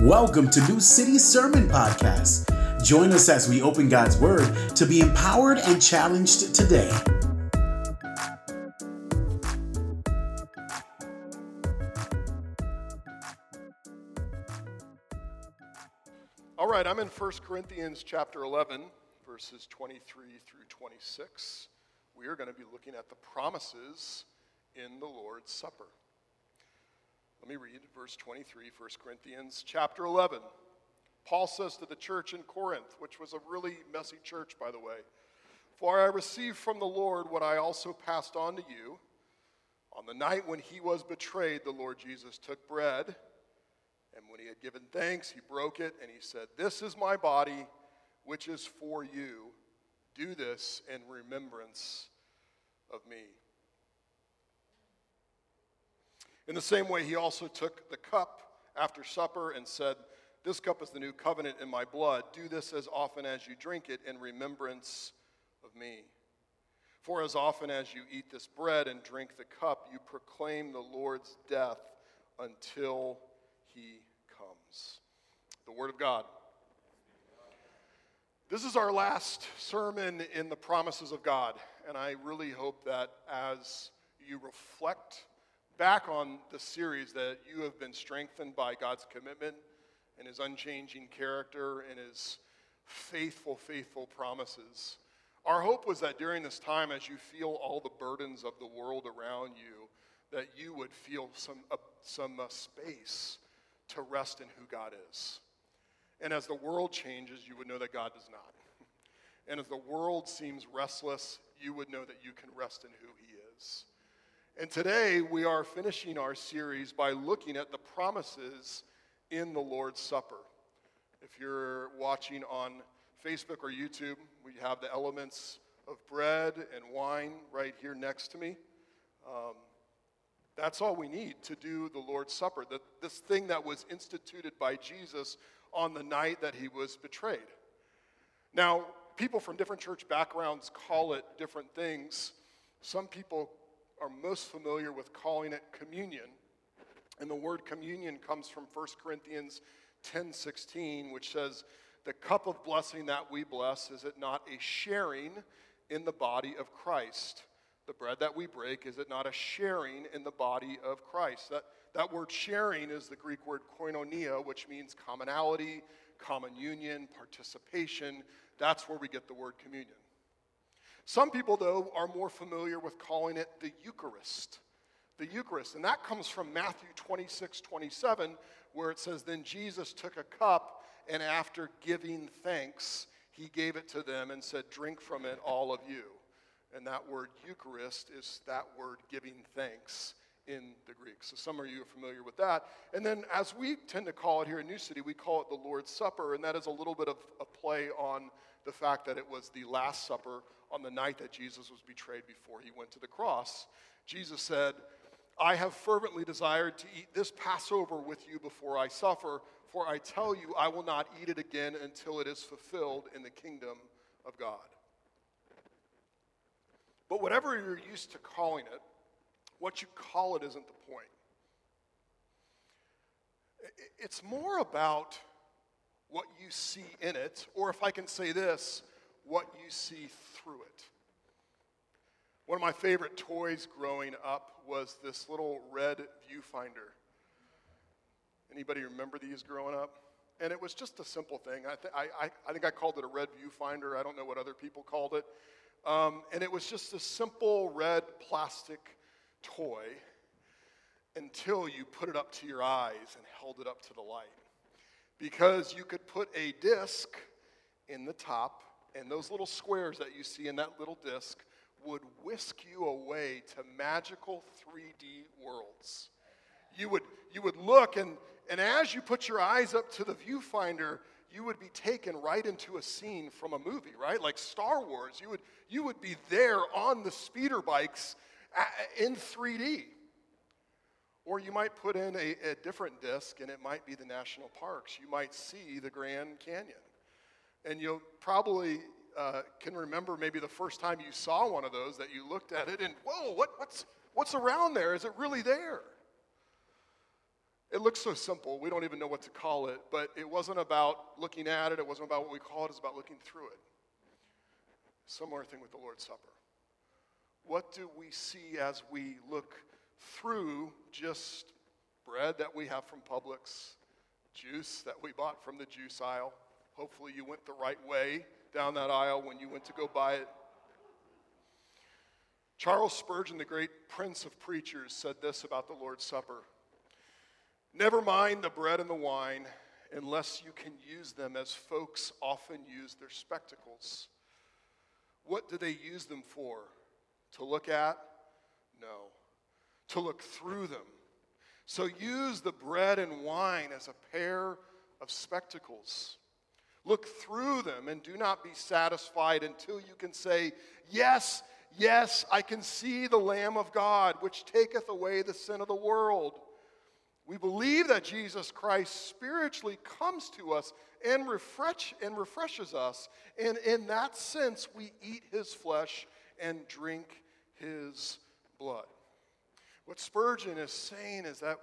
Welcome to New City Sermon Podcast. Join us as we open God's Word to be empowered and challenged today. All right, I'm in 1 Corinthians chapter 11, verses 23 through 26. We are going to be looking at the promises in the Lord's Supper. Let me read verse 23, 1 Corinthians chapter 11. Paul says to the church in Corinth, which was a really messy church, by the way, For I received from the Lord what I also passed on to you. On the night when he was betrayed, the Lord Jesus took bread, and when he had given thanks, he broke it, and he said, This is my body, which is for you. Do this in remembrance of me. In the same way, he also took the cup after supper and said, This cup is the new covenant in my blood. Do this as often as you drink it in remembrance of me. For as often as you eat this bread and drink the cup, you proclaim the Lord's death until he comes. The Word of God. This is our last sermon in the promises of God, and I really hope that as you reflect back on the series that you have been strengthened by God's commitment and his unchanging character and his faithful, faithful promises. Our hope was that during this time, as you feel all the burdens of the world around you, that you would feel some, uh, some uh, space to rest in who God is. And as the world changes, you would know that God does not. And as the world seems restless, you would know that you can rest in who He is. And today we are finishing our series by looking at the promises in the Lord's Supper. If you're watching on Facebook or YouTube, we have the elements of bread and wine right here next to me. Um, that's all we need to do the Lord's Supper, the, this thing that was instituted by Jesus on the night that he was betrayed. Now, people from different church backgrounds call it different things. Some people are most familiar with calling it communion. And the word communion comes from 1 Corinthians 10:16, which says, "The cup of blessing that we bless is it not a sharing in the body of Christ? The bread that we break is it not a sharing in the body of Christ?" That that word sharing is the Greek word koinonia, which means commonality, common union, participation. That's where we get the word communion. Some people, though, are more familiar with calling it the Eucharist. The Eucharist. And that comes from Matthew 26, 27, where it says, Then Jesus took a cup, and after giving thanks, he gave it to them and said, Drink from it, all of you. And that word Eucharist is that word giving thanks in the Greek. So some of you are familiar with that. And then, as we tend to call it here in New City, we call it the Lord's Supper, and that is a little bit of a play on the fact that it was the Last Supper on the night that Jesus was betrayed before he went to the cross. Jesus said, I have fervently desired to eat this Passover with you before I suffer, for I tell you, I will not eat it again until it is fulfilled in the kingdom of God. But whatever you're used to calling it, what you call it isn't the point. It's more about what you see in it, or if I can say this, what you see through it. One of my favorite toys growing up was this little red viewfinder. Anybody remember these growing up? And it was just a simple thing. I, th- I, I, I think I called it a red viewfinder. I don't know what other people called it. Um, and it was just a simple red plastic toy until you put it up to your eyes and held it up to the light. Because you could put a disc in the top and those little squares that you see in that little disc would whisk you away to magical 3D worlds. You would, you would look, and, and as you put your eyes up to the viewfinder, you would be taken right into a scene from a movie, right? Like Star Wars. You would, you would be there on the speeder bikes in 3D. Or you might put in a, a different disc, and it might be the national parks. You might see the Grand Canyon. And you probably uh, can remember maybe the first time you saw one of those that you looked at it and, whoa, what, what's, What's around there? Is it really there? It looks so simple, we don't even know what to call it, but it wasn't about looking at it, it wasn't about what we call it, it's about looking through it. Similar thing with the Lord's Supper. What do we see as we look through just bread that we have from Publix, juice that we bought from the juice aisle? Hopefully, you went the right way down that aisle when you went to go buy it. Charles Spurgeon, the great prince of preachers, said this about the Lord's Supper Never mind the bread and the wine unless you can use them as folks often use their spectacles. What do they use them for? To look at? No. To look through them. So use the bread and wine as a pair of spectacles. Look through them and do not be satisfied until you can say, Yes, yes, I can see the Lamb of God, which taketh away the sin of the world. We believe that Jesus Christ spiritually comes to us and, refresh, and refreshes us. And in that sense, we eat his flesh and drink his blood. What Spurgeon is saying is that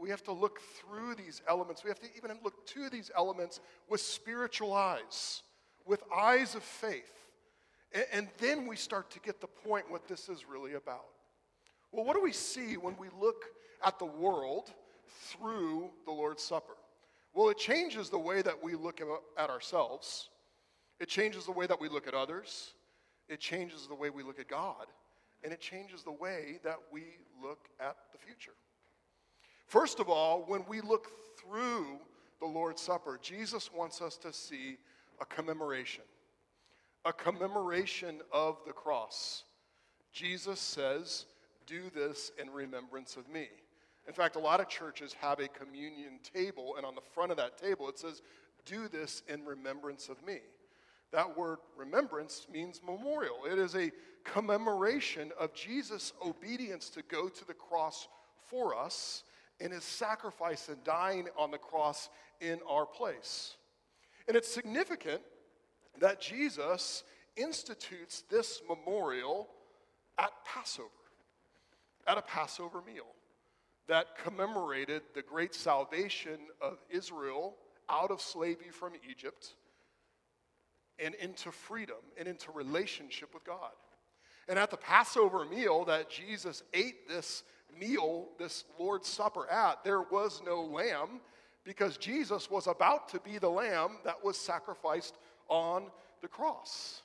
we have to look through these elements. We have to even look to these elements with spiritual eyes, with eyes of faith. And, then we start to get the point what this is really about. Well, what do we see when we look at the world through the Lord's Supper? Well, it changes the way that we look at ourselves, it changes the way that we look at others, it changes the way we look at God, and it changes the way that we look at the future. First of all, when we look through the Lord's Supper, Jesus wants us to see a commemoration, a commemoration of the cross. Jesus says, Do this in remembrance of me. In fact, a lot of churches have a communion table, and on the front of that table it says, Do this in remembrance of me. That word remembrance means memorial. It is a commemoration of Jesus' obedience to go to the cross for us and his sacrifice and dying on the cross in our place. And it's significant that Jesus institutes this memorial at Passover, at a Passover meal that commemorated the great salvation of Israel out of slavery from Egypt and into freedom and into relationship with God. And at the Passover meal that Jesus ate this meal, this Lord's Supper at, there was no lamb because Jesus was about to be the lamb that was sacrificed on the cross.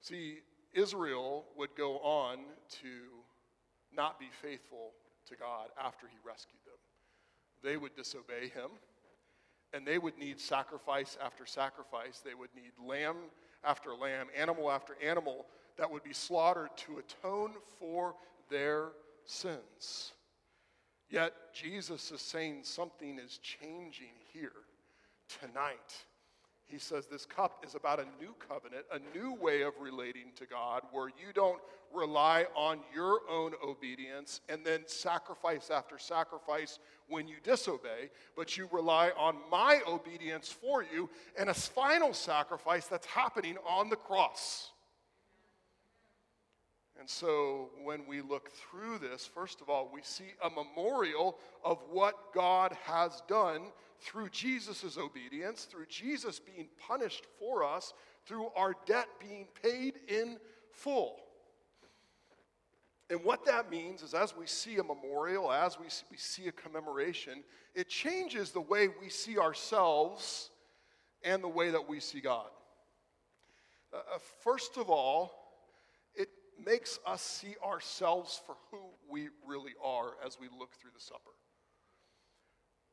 See, Israel would go on to not be faithful to God after he rescued them. They would disobey him, and they would need sacrifice after sacrifice. They would need lamb after lamb, animal after animal that would be slaughtered to atone for their sins. Yet Jesus is saying something is changing here tonight he says this cup is about a new covenant, a new way of relating to God, where you don't rely on your own obedience and then sacrifice after sacrifice when you disobey, but you rely on my obedience for you and a final sacrifice that's happening on the cross. And so when we look through this, first of all, we see a memorial of what God has done through Jesus' obedience, through Jesus being punished for us, through our debt being paid in full. And what that means is, as we see a memorial, as we see, we see a commemoration, it changes the way we see ourselves and the way that we see God. Uh, uh first of all, makes us see ourselves for who we really are as we look through the supper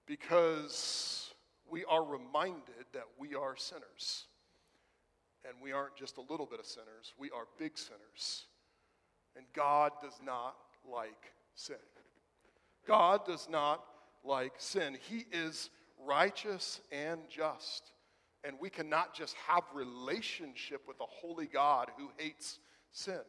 because we are reminded that we are sinners. And we aren't just a little bit of sinners, we are big sinners. And God does not like sin. God does not like sin. He is righteous and just. And we cannot just have relationship with a holy God who hates sin.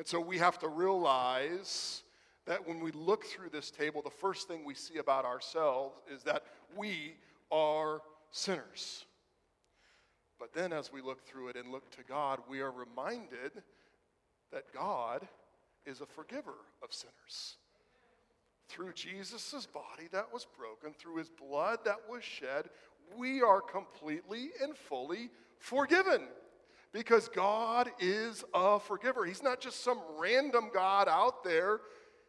And so we have to realize that when we look through this table, the first thing we see about ourselves is that we are sinners. But then, as we look through it and look to God, we are reminded that God is a forgiver of sinners. Through Jesus' body that was broken, through his blood that was shed, we are completely and fully forgiven because God is a forgiver. He's not just some random God out there,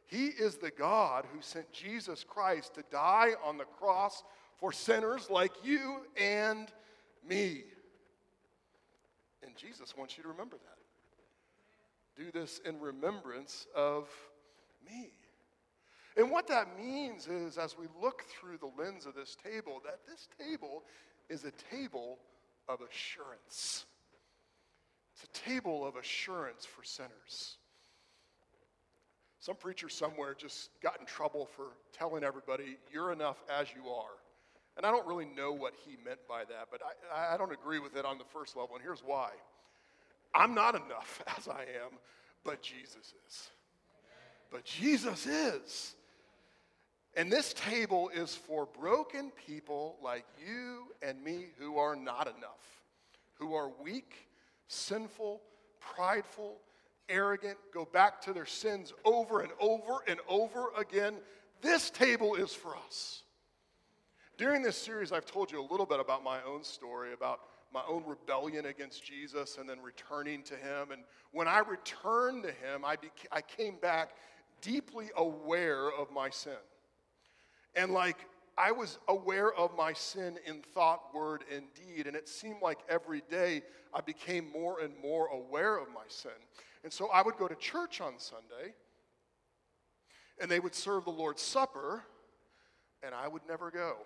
He is the God who sent Jesus Christ to die on the cross for sinners like you and me. And Jesus wants you to remember that. Do this in remembrance of me. And what that means is, as we look through the lens of this table, that this table is a table of assurance. It's a table of assurance for sinners. Some preacher somewhere just got in trouble for telling everybody, you're enough as you are. And I don't really know what he meant by that, but I, I don't agree with it on the first level, and here's why. I'm not enough as I am, but Jesus is. But Jesus is. And this table is for broken people like you and me who are not enough, who are weak, sinful, prideful, arrogant, go back to their sins over and over and over again. This table is for us. During this series, I've told you a little bit about my own story, about my own rebellion against Jesus and then returning to Him. And when I returned to Him, I, beca- I came back deeply aware of my sin. And like I was aware of my sin in thought, word, and deed. And it seemed like every day I became more and more aware of my sin. And so I would go to church on Sunday, and they would serve the Lord's Supper, and I would never go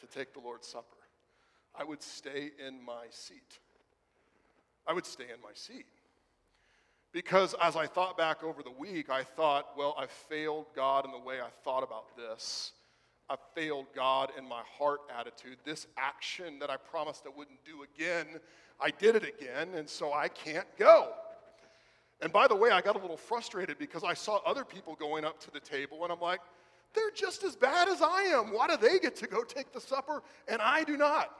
to take the Lord's Supper. I would stay in my seat. I would stay in my seat. Because as I thought back over the week, I thought, well, I failed God in the way I thought about this. I failed God in my heart attitude. This action that I promised I wouldn't do again, I did it again, and so I can't go. And by the way, I got a little frustrated because I saw other people going up to the table, and I'm like, they're just as bad as I am. Why do they get to go take the supper and I do not?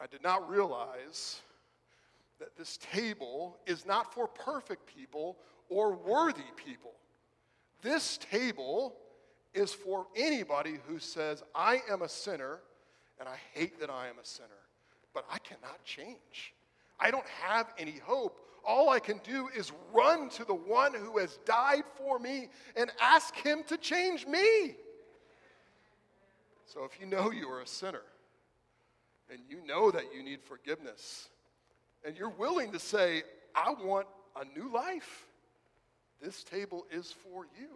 I did not realize that this table is not for perfect people or worthy people. This table is for anybody who says, I am a sinner and I hate that I am a sinner, but I cannot change. I don't have any hope. All I can do is run to the one who has died for me and ask him to change me. So if you know you are a sinner and you know that you need forgiveness and you're willing to say, I want a new life, this table is for you.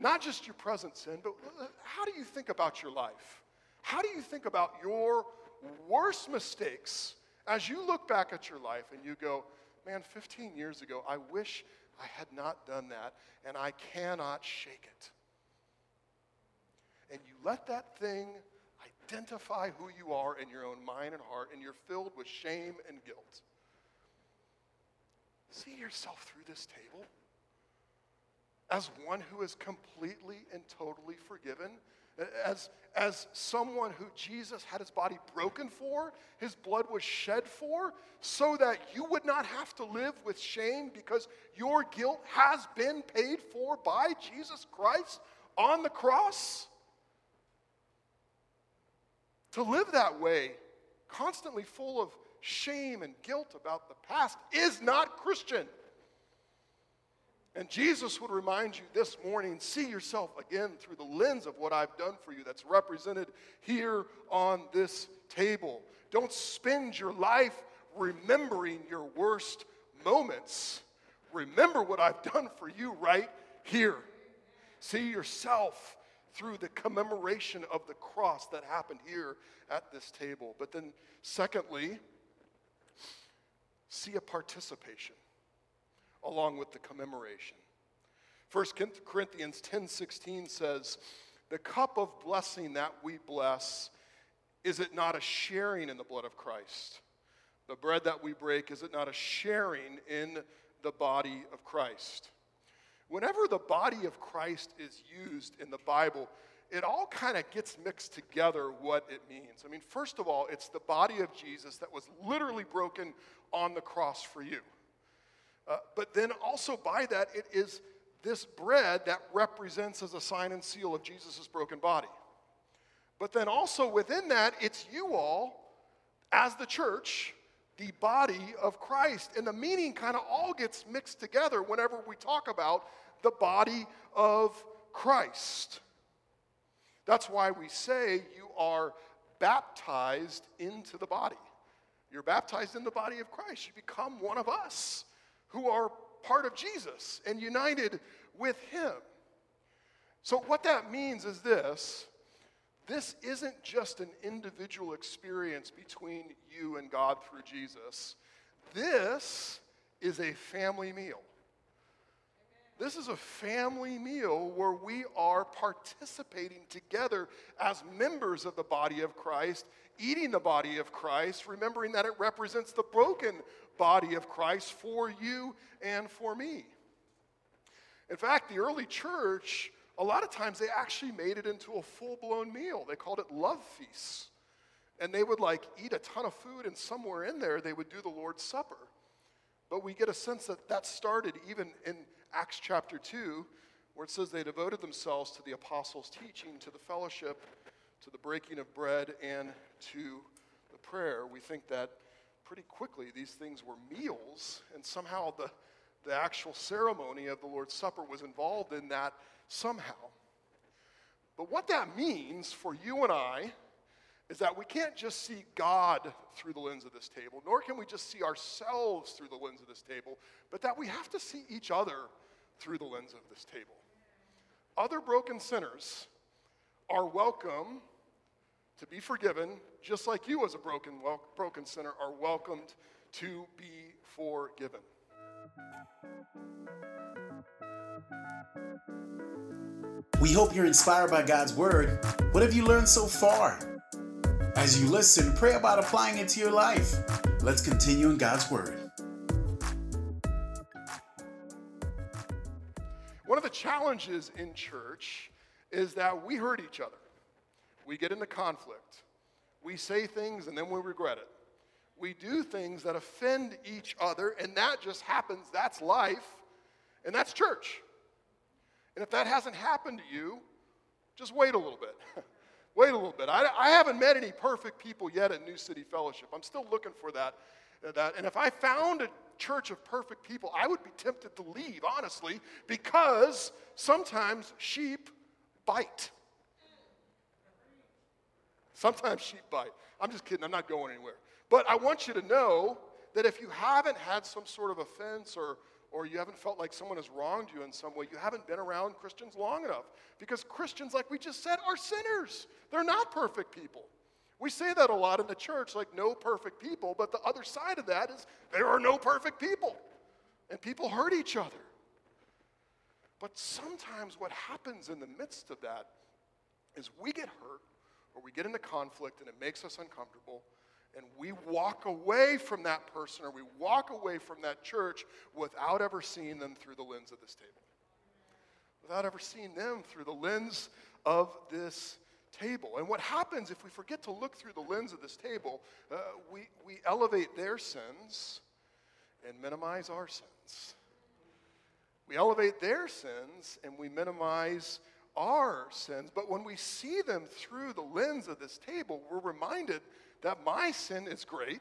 Not just your present sin, but how do you think about your life? How do you think about your worst mistakes as you look back at your life and you go, man, 15 years ago, I wish I had not done that, and I cannot shake it. And you let that thing identify who you are in your own mind and heart, and you're filled with shame and guilt. See yourself through this table as one who is completely and totally forgiven, as, as someone who Jesus had his body broken for, his blood was shed for, so that you would not have to live with shame because your guilt has been paid for by Jesus Christ on the cross. To live that way, constantly full of shame and guilt about the past, is not Christian. And Jesus would remind you this morning see yourself again through the lens of what I've done for you that's represented here on this table. Don't spend your life remembering your worst moments. Remember what I've done for you right here. See yourself through the commemoration of the cross that happened here at this table. But then, secondly, see a participation along with the commemoration. 1 Corinthians 10:16 says, "The cup of blessing that we bless, is it not a sharing in the blood of Christ? The bread that we break, is it not a sharing in the body of Christ?" Whenever the body of Christ is used in the Bible, it all kind of gets mixed together what it means. I mean, first of all, it's the body of Jesus that was literally broken on the cross for you. Uh, but then also by that, it is this bread that represents as a sign and seal of Jesus' broken body. But then also within that, it's you all, as the church, the body of Christ. And the meaning kind of all gets mixed together whenever we talk about the body of Christ. That's why we say you are baptized into the body. You're baptized in the body of Christ. You become one of us who are part of Jesus and united with Him. So, what that means is this this isn't just an individual experience between you and God through Jesus, this is a family meal. This is a family meal where we are participating together as members of the body of Christ, eating the body of Christ, remembering that it represents the broken body of Christ for you and for me. In fact, the early church, a lot of times they actually made it into a full blown meal. They called it love feasts. And they would like eat a ton of food, and somewhere in there they would do the Lord's Supper. But we get a sense that that started even in Acts chapter 2, where it says they devoted themselves to the apostles' teaching, to the fellowship, to the breaking of bread, and to the prayer. We think that pretty quickly these things were meals, and somehow the, the actual ceremony of the Lord's Supper was involved in that somehow. But what that means for you and I is that we can't just see God through the lens of this table, nor can we just see ourselves through the lens of this table, but that we have to see each other through the lens of this table. Other broken sinners are welcome to be forgiven, just like you, as a broken, well, broken sinner, are welcomed to be forgiven. We hope you're inspired by God's Word. What have you learned so far? As you listen, pray about applying it to your life. Let's continue in God's Word. One of the challenges in church is that we hurt each other. We get into conflict. We say things and then we regret it. We do things that offend each other, and that just happens. That's life, and that's church. And if that hasn't happened to you, just wait a little bit. wait a little bit. I, I haven't met any perfect people yet at New City Fellowship. I'm still looking for that. that. And if I found a church of perfect people, I would be tempted to leave, honestly, because sometimes sheep bite. Sometimes sheep bite. I'm just kidding, I'm not going anywhere. But I want you to know that if you haven't had some sort of offense or, or you haven't felt like someone has wronged you in some way, you haven't been around Christians long enough. Because Christians, like we just said, are sinners. They're not perfect people. We say that a lot in the church, like no perfect people, but the other side of that is there are no perfect people. And people hurt each other. But sometimes what happens in the midst of that is we get hurt or we get into conflict and it makes us uncomfortable and we walk away from that person or we walk away from that church without ever seeing them through the lens of this table. Without ever seeing them through the lens of this table. And what happens if we forget to look through the lens of this table, uh, we, we elevate their sins and minimize our sins. We elevate their sins and we minimize our sins, but when we see them through the lens of this table, we're reminded that my sin is great,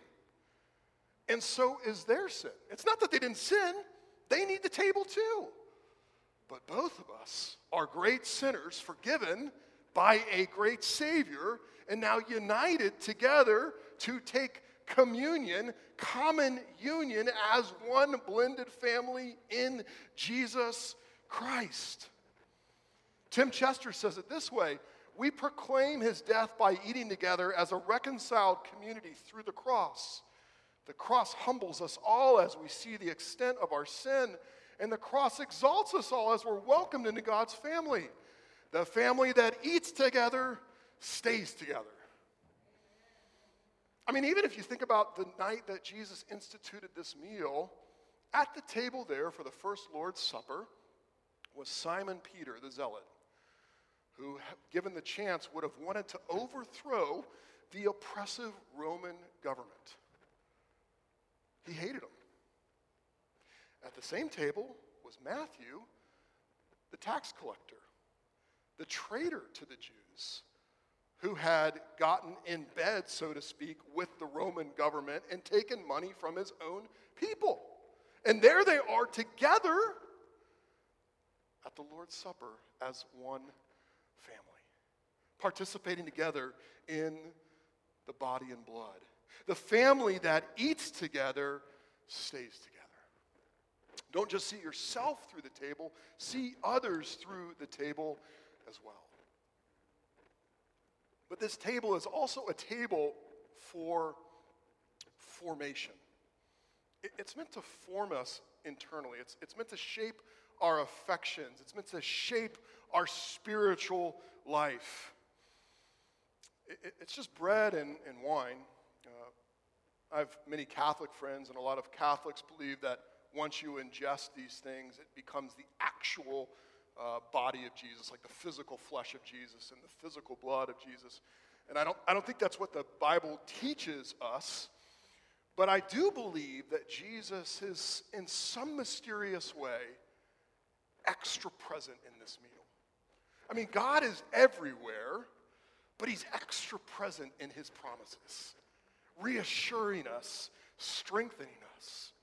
and so is their sin. It's not that they didn't sin, they need the table too. But both of us are great sinners, forgiven by a great Savior, and now united together to take communion, common union as one blended family in Jesus Christ. Tim Chester says it this way We proclaim his death by eating together as a reconciled community through the cross. The cross humbles us all as we see the extent of our sin, and the cross exalts us all as we're welcomed into God's family. The family that eats together stays together. I mean, even if you think about the night that Jesus instituted this meal, at the table there for the first Lord's Supper was Simon Peter, the zealot who, given the chance, would have wanted to overthrow the oppressive Roman government. He hated them. At the same table was Matthew, the tax collector, the traitor to the Jews, who had gotten in bed, so to speak, with the Roman government and taken money from his own people. And there they are together at the Lord's Supper as one participating together in the body and blood. The family that eats together stays together. Don't just see yourself through the table, see others through the table as well. But this table is also a table for formation. It's meant to form us internally, it's, it's meant to shape our affections, it's meant to shape our spiritual life. It's just bread and, and wine. Uh, I have many Catholic friends, and a lot of Catholics believe that once you ingest these things, it becomes the actual uh, body of Jesus, like the physical flesh of Jesus and the physical blood of Jesus. And I don't, I don't think that's what the Bible teaches us, but I do believe that Jesus is, in some mysterious way, extra present in this meal. I mean, God is everywhere, but He's extra present in His promises, reassuring us, strengthening us.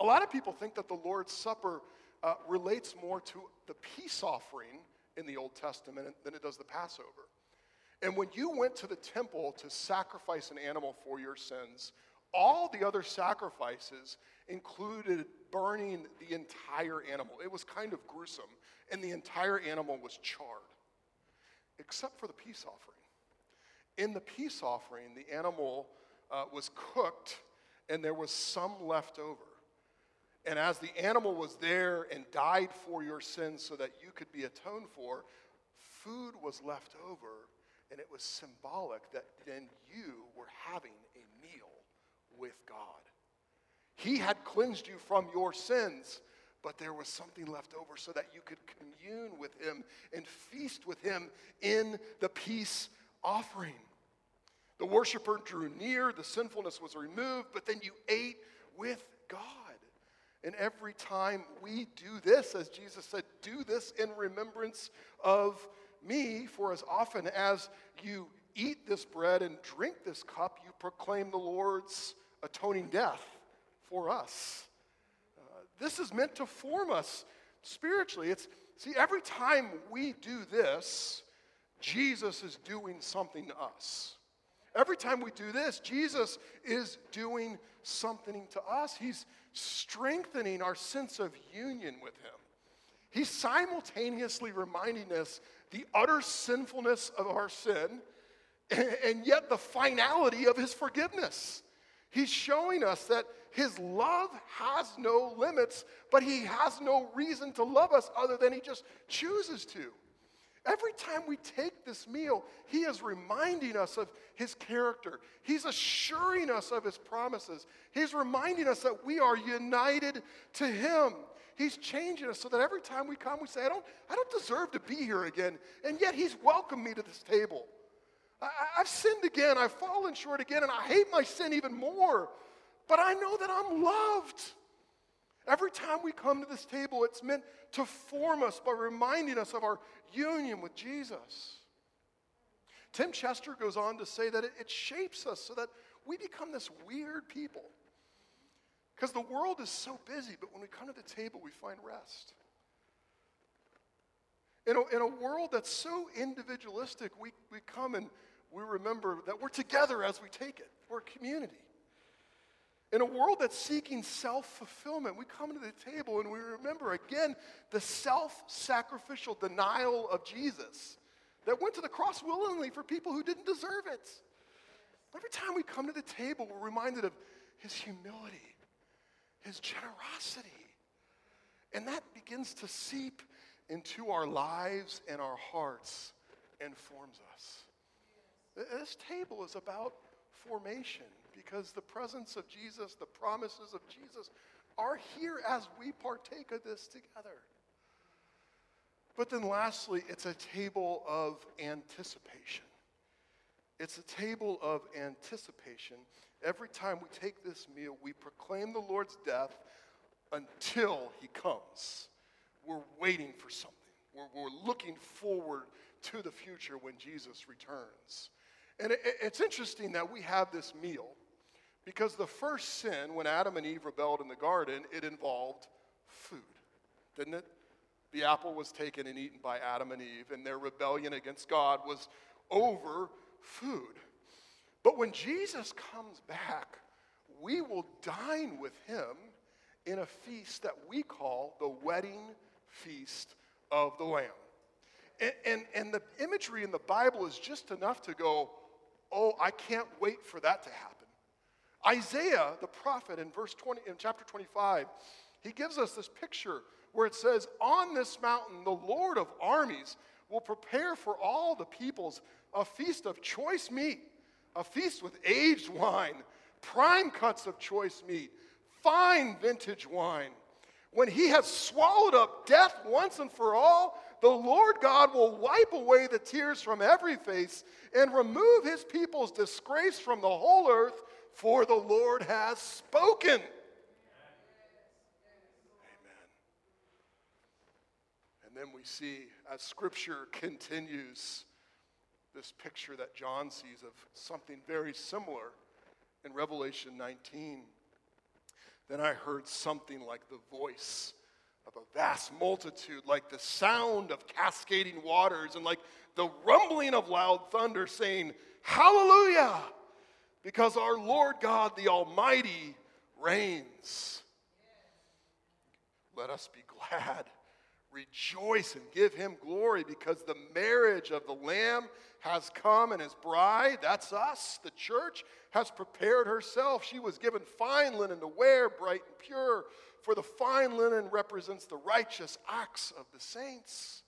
A lot of people think that the Lord's Supper uh, relates more to the peace offering in the Old Testament than it does the Passover. And when you went to the temple to sacrifice an animal for your sins, all the other sacrifices included burning the entire animal. It was kind of gruesome, and the entire animal was charred, except for the peace offering. In the peace offering, the animal uh, was cooked, and there was some left over. And as the animal was there and died for your sins so that you could be atoned for, food was left over, and it was symbolic that then you were having a meal with God. He had cleansed you from your sins, but there was something left over so that you could commune with Him and feast with Him in the peace offering. The worshiper drew near, the sinfulness was removed, but then you ate with God. And every time we do this, as Jesus said, do this in remembrance of me, for as often as you eat this bread and drink this cup, you proclaim the Lord's atoning death for us. Uh, this is meant to form us spiritually. It's see, every time we do this, Jesus is doing something to us. Every time we do this, Jesus is doing something to us. He's strengthening our sense of union with Him. He's simultaneously reminding us the utter sinfulness of our sin and yet the finality of His forgiveness. He's showing us that His love has no limits, but He has no reason to love us other than He just chooses to. Every time we take this meal, He is reminding us of His character. He's assuring us of His promises. He's reminding us that we are united to Him. He's changing us so that every time we come, we say, I don't, I don't deserve to be here again. And yet He's welcomed me to this table. I, I've sinned again. I've fallen short again, and I hate my sin even more. But I know that I'm loved. Every time we come to this table, it's meant to form us by reminding us of our union with Jesus. Tim Chester goes on to say that it, it shapes us so that we become this weird people. Because the world is so busy, but when we come to the table, we find rest. In a, in a world that's so individualistic, we, we come and we remember that we're together as we take it. We're a community. In a world that's seeking self fulfillment, we come to the table and we remember again the self sacrificial denial of Jesus that went to the cross willingly for people who didn't deserve it. Every time we come to the table, we're reminded of his humility, his generosity. And that begins to seep into our lives and our hearts and forms us. This table is about formation because the presence of Jesus, the promises of Jesus are here as we partake of this together. But then, lastly, it's a table of anticipation. It's a table of anticipation. Every time we take this meal, we proclaim the Lord's death until he comes. We're waiting for something. We're, we're looking forward to the future when Jesus returns. And it, it's interesting that we have this meal because the first sin, when Adam and Eve rebelled in the garden, it involved food, didn't it? The apple was taken and eaten by Adam and Eve, and their rebellion against God was over food. But when Jesus comes back, we will dine with him in a feast that we call the wedding feast of the Lamb. And, and, and, the imagery in the Bible is just enough to go, oh, I can't wait for that to happen. Isaiah, the prophet, in verse 20, in chapter 25, he gives us this picture where it says, On this mountain, the Lord of armies will prepare for all the peoples a feast of choice meat, a feast with aged wine, prime cuts of choice meat, fine vintage wine. When he has swallowed up death once and for all, the Lord God will wipe away the tears from every face and remove his people's disgrace from the whole earth, for the Lord has spoken. Amen. And then we see, as scripture continues, this picture that John sees of something very similar in Revelation 19. Then I heard something like the voice of a vast multitude, like the sound of cascading waters, and like the rumbling of loud thunder, saying, Hallelujah! Because our Lord God the Almighty reigns. Let us be glad rejoice and give him glory because the marriage of the Lamb has come and his bride, that's us, the church, has prepared herself. She was given fine linen to wear, bright and pure, for the fine linen represents the righteous acts of the saints.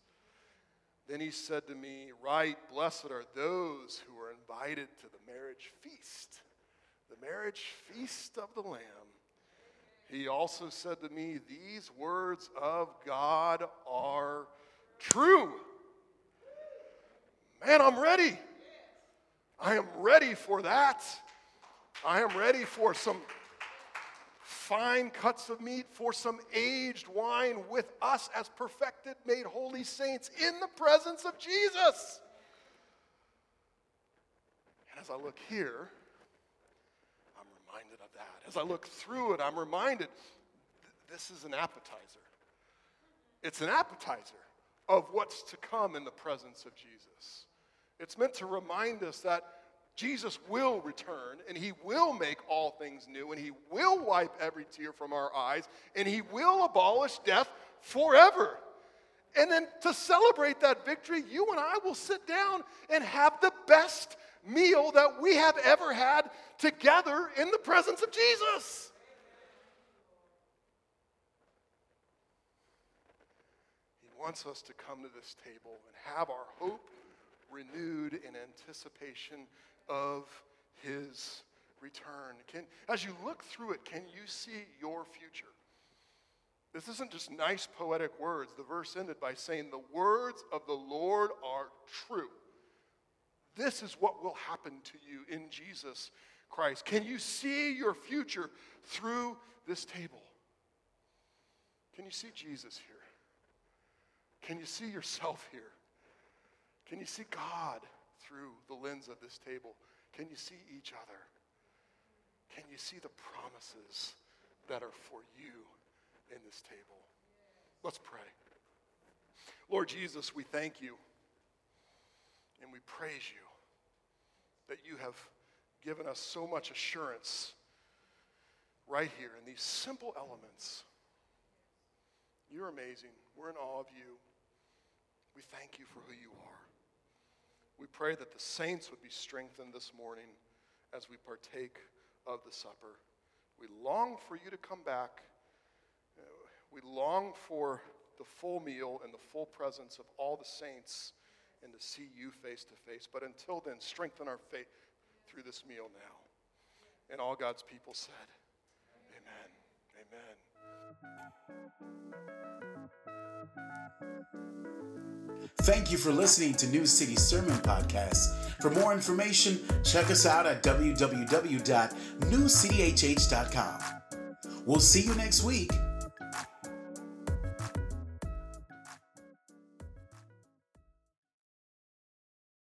Then he said to me, Write, blessed are those who invited to the marriage feast, the marriage feast of the Lamb. He also said to me, These words of God are true. Man, I'm ready. I am ready for that. I am ready for some fine cuts of meat, for some aged wine with us as perfected, made holy saints in the presence of Jesus. As I look here, I'm reminded of that. As I look through it, I'm reminded this is an appetizer. It's an appetizer of what's to come in the presence of Jesus. It's meant to remind us that Jesus will return and he will make all things new and he will wipe every tear from our eyes and he will abolish death forever. And then to celebrate that victory, you and I will sit down and have the best meal that we have ever had together in the presence of Jesus. He wants us to come to this table and have our hope renewed in anticipation of his return. Can, as you look through it, can you see your future? This isn't just nice poetic words. The verse ended by saying, The words of the Lord are true. This is what will happen to you in Jesus Christ. Can you see your future through this table? Can you see Jesus here? Can you see yourself here? Can you see God through the lens of this table? Can you see each other? Can you see the promises that are for you in this table? Let's pray. Lord Jesus, we thank you and we praise you that you have given us so much assurance right here in these simple elements. You're amazing. We're in awe of you. We thank you for who you are. We pray that the saints would be strengthened this morning as we partake of the supper. We long for you to come back. Uh, we long for the full meal and the full presence of all the saints and to see you face to face. But until then, strengthen our faith through this meal now. And all God's people said, Amen. Amen. Thank you for listening to New City Sermon Podcast. For more information, check us out at www.newcityhh.com. We'll see you next week